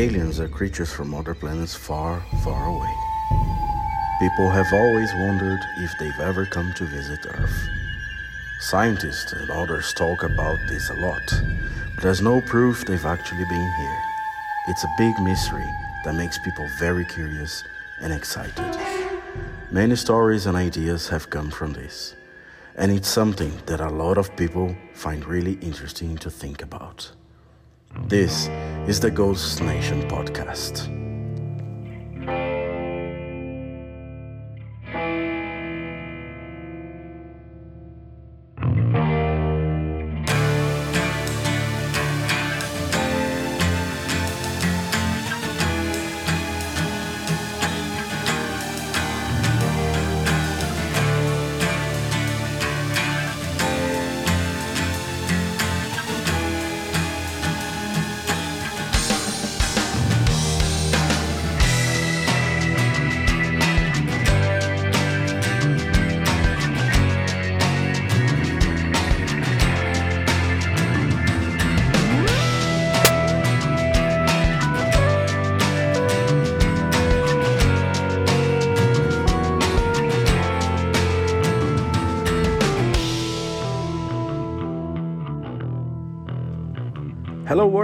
Aliens are creatures from other planets far, far away. People have always wondered if they've ever come to visit Earth. Scientists and others talk about this a lot, but there's no proof they've actually been here. It's a big mystery that makes people very curious and excited. Many stories and ideas have come from this, and it's something that a lot of people find really interesting to think about. This is the Ghost Nation podcast.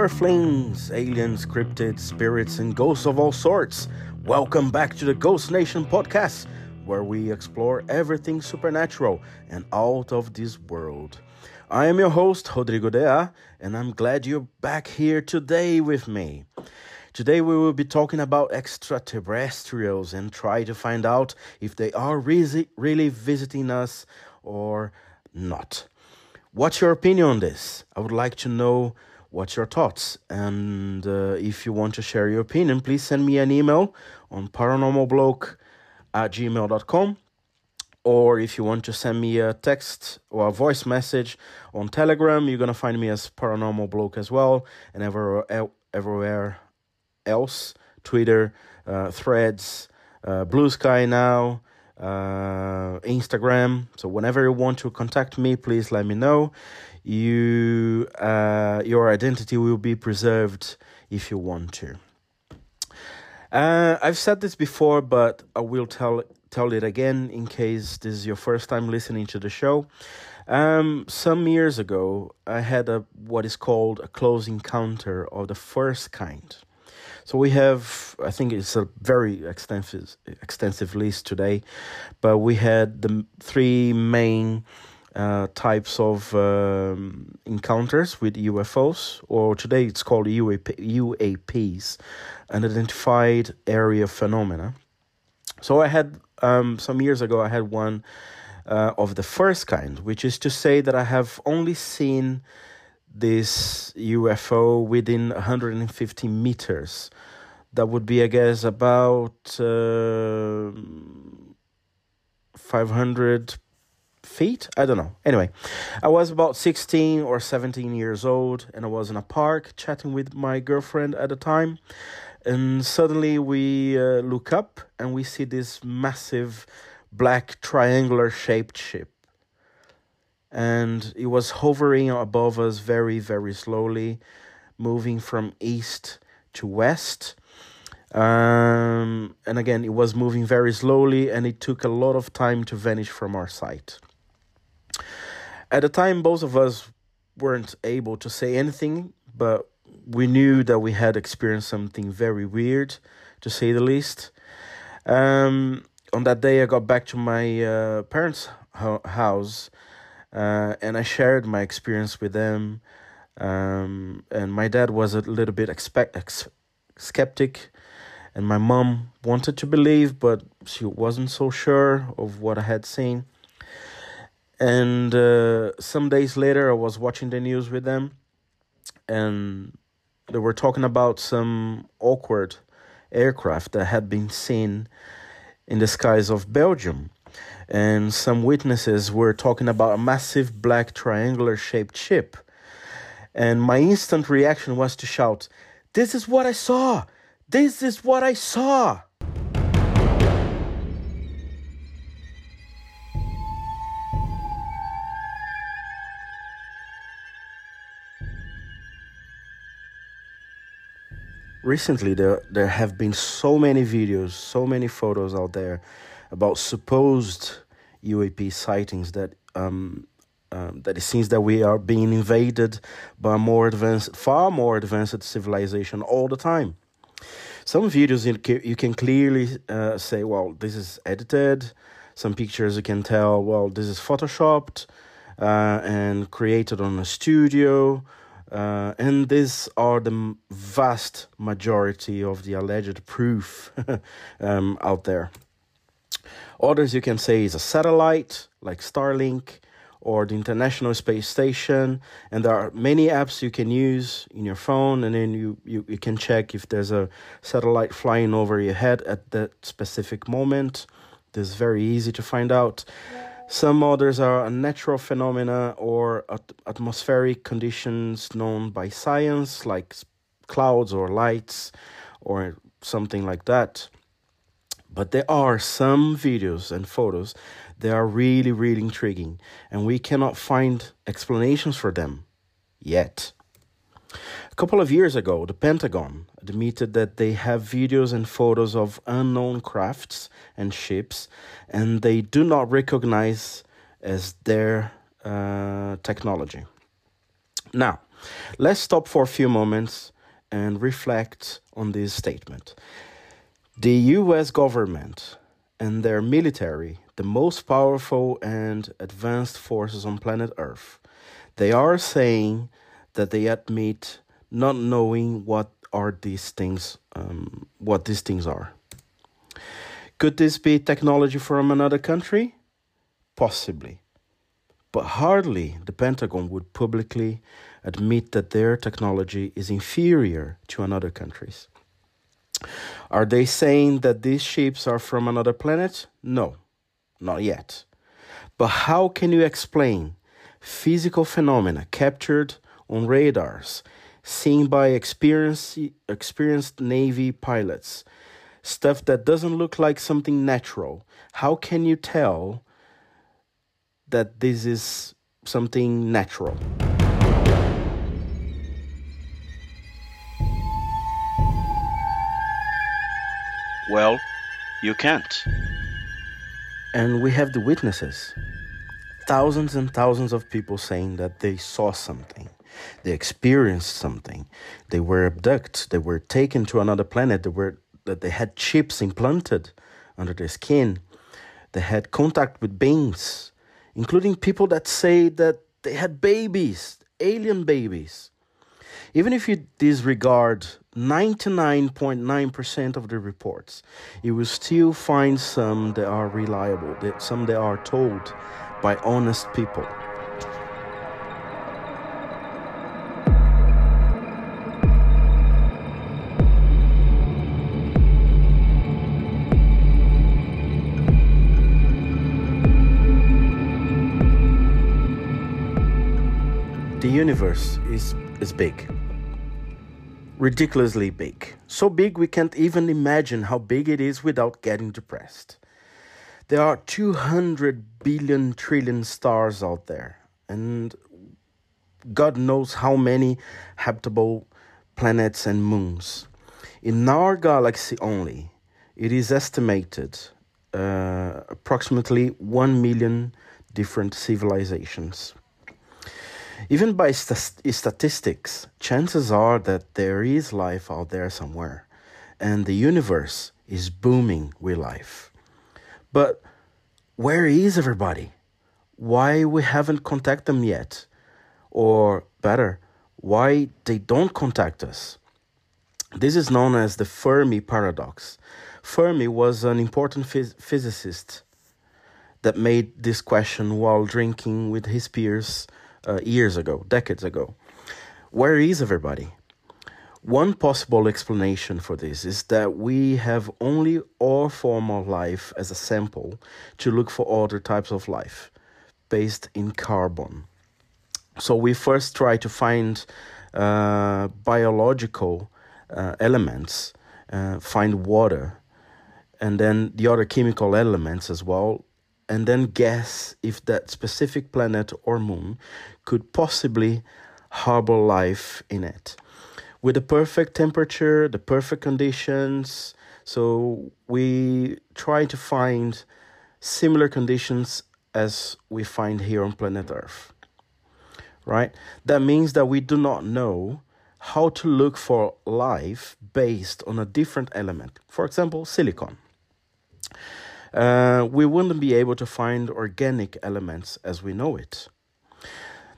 Earthlings, aliens, cryptids, spirits, and ghosts of all sorts. Welcome back to the Ghost Nation podcast, where we explore everything supernatural and out of this world. I am your host, Rodrigo Dea, and I'm glad you're back here today with me. Today, we will be talking about extraterrestrials and try to find out if they are really visiting us or not. What's your opinion on this? I would like to know what's your thoughts? And uh, if you want to share your opinion please send me an email on paranormalbloke at gmail.com or if you want to send me a text or a voice message on telegram you're going to find me as paranormal bloke as well and everywhere, everywhere else. Twitter uh, threads uh, blue sky now uh, instagram. So whenever you want to contact me please let me know you uh, your identity will be preserved if you want to. Uh, I've said this before, but I will tell tell it again in case this is your first time listening to the show. Um, some years ago, I had a what is called a close encounter of the first kind. So we have, I think it's a very extensive extensive list today, but we had the three main uh, types of um, encounters with UFOs, or today it's called UAP, UAPs, unidentified aerial phenomena. So I had um, some years ago, I had one uh, of the first kind, which is to say that I have only seen this UFO within 150 meters. That would be, I guess, about uh, 500 feet. I don't know. Anyway, I was about 16 or 17 years old and I was in a park chatting with my girlfriend at the time. And suddenly we uh, look up and we see this massive black triangular shaped ship. And it was hovering above us very, very slowly, moving from east to west. Um, and again, it was moving very slowly and it took a lot of time to vanish from our sight. At the time, both of us weren't able to say anything, but we knew that we had experienced something very weird, to say the least. Um, on that day, I got back to my uh, parents' ho- house uh, and I shared my experience with them. Um, and my dad was a little bit expect- ex- skeptic, and my mom wanted to believe, but she wasn't so sure of what I had seen. And uh, some days later, I was watching the news with them, and they were talking about some awkward aircraft that had been seen in the skies of Belgium. And some witnesses were talking about a massive black triangular shaped ship. And my instant reaction was to shout, This is what I saw! This is what I saw! Recently there there have been so many videos, so many photos out there about supposed UAP sightings that um, um, that it seems that we are being invaded by more advanced, far more advanced civilization all the time. Some videos you can clearly uh, say, well, this is edited. Some pictures you can tell, well, this is photoshopped uh, and created on a studio. Uh, and these are the vast majority of the alleged proof um, out there. Others you can say is a satellite like Starlink or the International Space Station. And there are many apps you can use in your phone, and then you, you, you can check if there's a satellite flying over your head at that specific moment. This is very easy to find out. Some others are natural phenomena or at- atmospheric conditions known by science, like clouds or lights or something like that. But there are some videos and photos that are really, really intriguing, and we cannot find explanations for them yet. A couple of years ago, the Pentagon admitted that they have videos and photos of unknown crafts and ships, and they do not recognize as their uh, technology. Now, let's stop for a few moments and reflect on this statement. The US government and their military, the most powerful and advanced forces on planet Earth, they are saying that they admit not knowing what are these things, um, what these things are. Could this be technology from another country? Possibly. But hardly the Pentagon would publicly admit that their technology is inferior to another country's. Are they saying that these ships are from another planet? No, not yet. But how can you explain physical phenomena captured on radars, seen by experienced, experienced Navy pilots, stuff that doesn't look like something natural? How can you tell that this is something natural? Well, you can't. And we have the witnesses. Thousands and thousands of people saying that they saw something, they experienced something, they were abducted, they were taken to another planet, they were that they had chips implanted under their skin, they had contact with beings, including people that say that they had babies, alien babies. Even if you disregard 99.9% of the reports, you will still find some that are reliable, that some that are told by honest people. The universe is, is big ridiculously big. So big we can't even imagine how big it is without getting depressed. There are 200 billion trillion stars out there, and God knows how many habitable planets and moons. In our galaxy only, it is estimated uh, approximately 1 million different civilizations. Even by st- statistics, chances are that there is life out there somewhere, and the universe is booming with life. But where is everybody? Why we haven't contacted them yet? Or better, why they don't contact us? This is known as the Fermi paradox. Fermi was an important phys- physicist that made this question while drinking with his peers uh, years ago, decades ago. Where is everybody? One possible explanation for this is that we have only our form of life as a sample to look for other types of life based in carbon. So we first try to find uh, biological uh, elements, uh, find water, and then the other chemical elements as well, and then guess if that specific planet or moon could possibly harbor life in it. with the perfect temperature, the perfect conditions. So we try to find similar conditions as we find here on planet Earth. Right? That means that we do not know how to look for life based on a different element. For example, silicon. Uh, we wouldn't be able to find organic elements as we know it.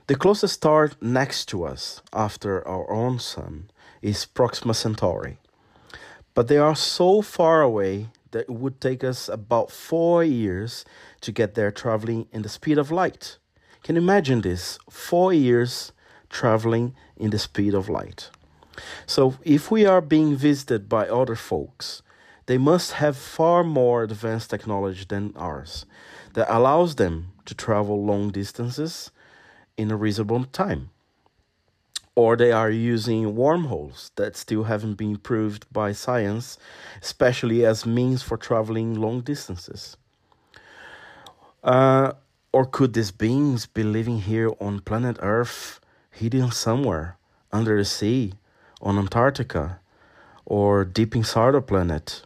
The closest star next to us after our own sun is Proxima Centauri. But they are so far away that it would take us about four years to get there traveling in the speed of light. Can you imagine this? Four years traveling in the speed of light. So, if we are being visited by other folks, they must have far more advanced technology than ours that allows them to travel long distances in a reasonable time. Or they are using wormholes that still haven't been proved by science, especially as means for traveling long distances. Uh, or could these beings be living here on planet Earth, hidden somewhere under the sea, on Antarctica, or deep inside our planet?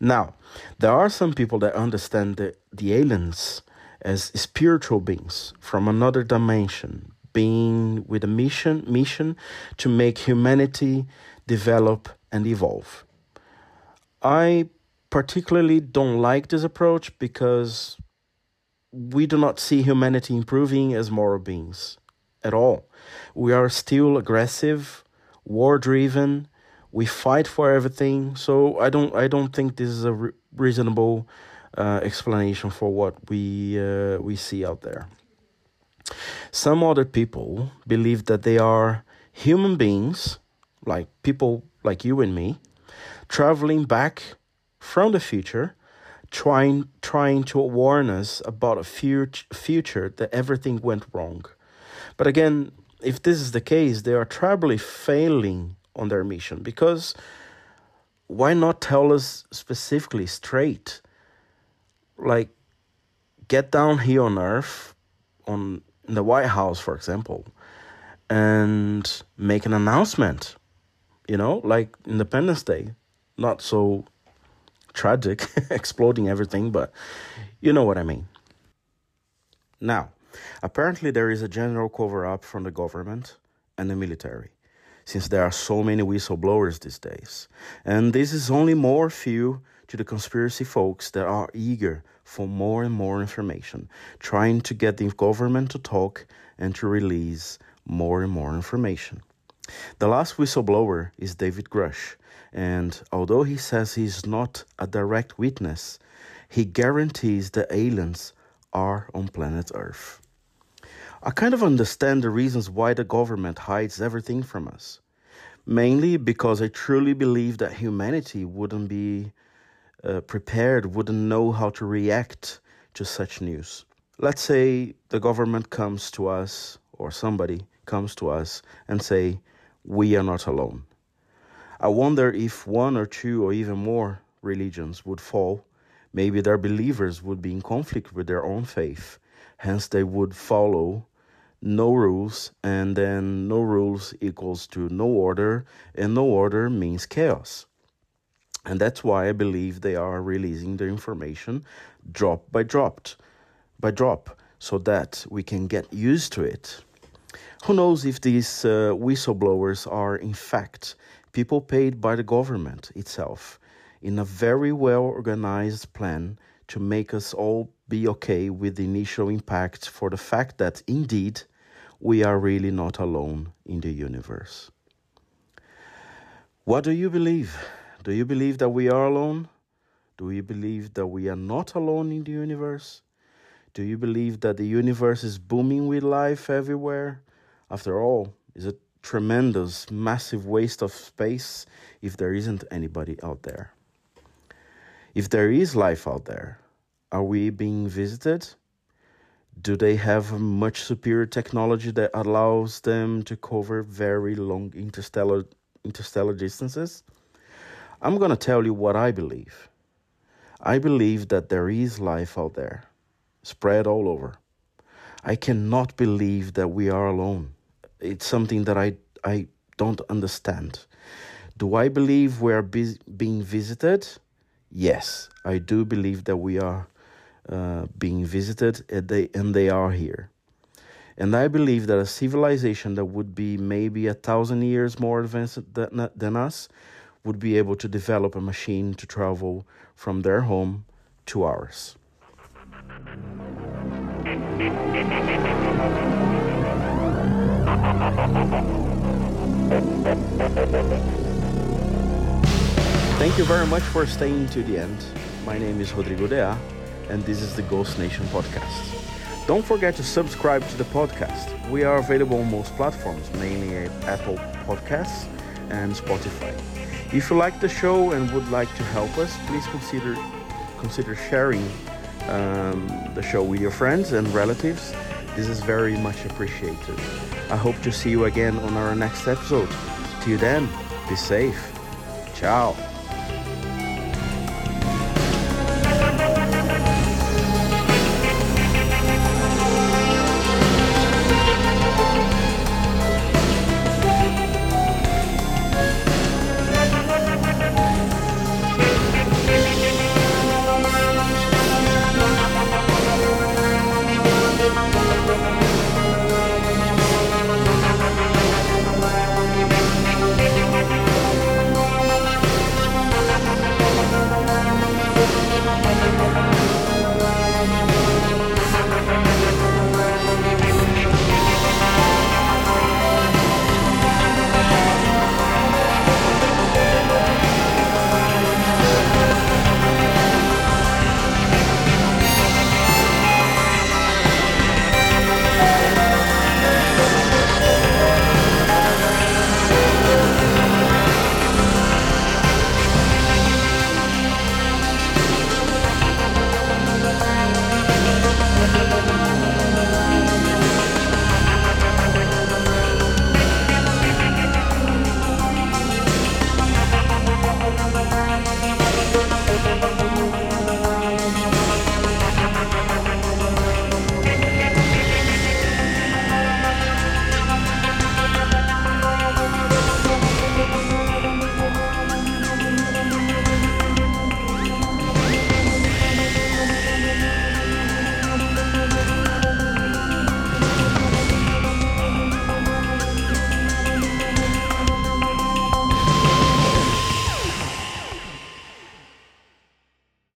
Now, there are some people that understand the, the aliens as spiritual beings from another dimension, being with a mission mission to make humanity develop and evolve. I particularly don't like this approach because we do not see humanity improving as moral beings at all. We are still aggressive, war driven, we fight for everything. So I don't I don't think this is a re- reasonable uh, explanation for what we uh, we see out there. Some other people believe that they are human beings, like people like you and me, traveling back from the future, trying trying to warn us about a future future that everything went wrong. But again, if this is the case, they are terribly failing on their mission. Because why not tell us specifically straight like get down here on earth on the white house for example and make an announcement you know like independence day. Not so tragic exploding everything but you know what i mean. Now apparently there is a general cover up from the government and the military since there are so many whistleblowers these days. And this is only more fuel to the conspiracy folks that are eager for more and more information, trying to get the government to talk and to release more and more information. The last whistleblower is David Grusch, and although he says he's not a direct witness, he guarantees the aliens are on planet Earth. I kind of understand the reasons why the government hides everything from us. Mainly because I truly believe that humanity wouldn't be uh, prepared, wouldn't know how to react to such news. Let's say the government comes to us, or somebody comes to us and say, we are not alone. I wonder if one or two or even more religions would fall. Maybe their believers would be in conflict with their own faith. Hence, they would follow no rules, and then no rules equals to no order, and no order means chaos. And that's why I believe they are releasing the information drop by drop, by drop, so that we can get used to it. Who knows if these uh, whistleblowers are in fact people paid by the government itself in a very well organized plan to make us all be okay with the initial impact for the fact that indeed we are really not alone in the universe. What do you believe? Do you believe that we are alone? Do you believe that we are not alone in the universe? Do you believe that the universe is booming with life everywhere? After all, it's a tremendous, massive waste of space if there isn't anybody out there. If there is life out there, are we being visited? Do they have much superior technology that allows them to cover very long interstellar interstellar distances? I'm going to tell you what I believe. I believe that there is life out there, spread all over. I cannot believe that we are alone. It's something that I I don't understand. Do I believe we are be- being visited? Yes, I do believe that we are uh, being visited and they, and they are here. And I believe that a civilization that would be maybe a thousand years more advanced than, than us would be able to develop a machine to travel from their home to ours. Thank you very much for staying to the end. My name is Rodrigo Dea, and this is the Ghost Nation podcast. Don't forget to subscribe to the podcast. We are available on most platforms, mainly Apple Podcasts and Spotify. If you like the show and would like to help us, please consider consider sharing um, the show with your friends and relatives. This is very much appreciated. I hope to see you again on our next episode. Till then, be safe. Ciao.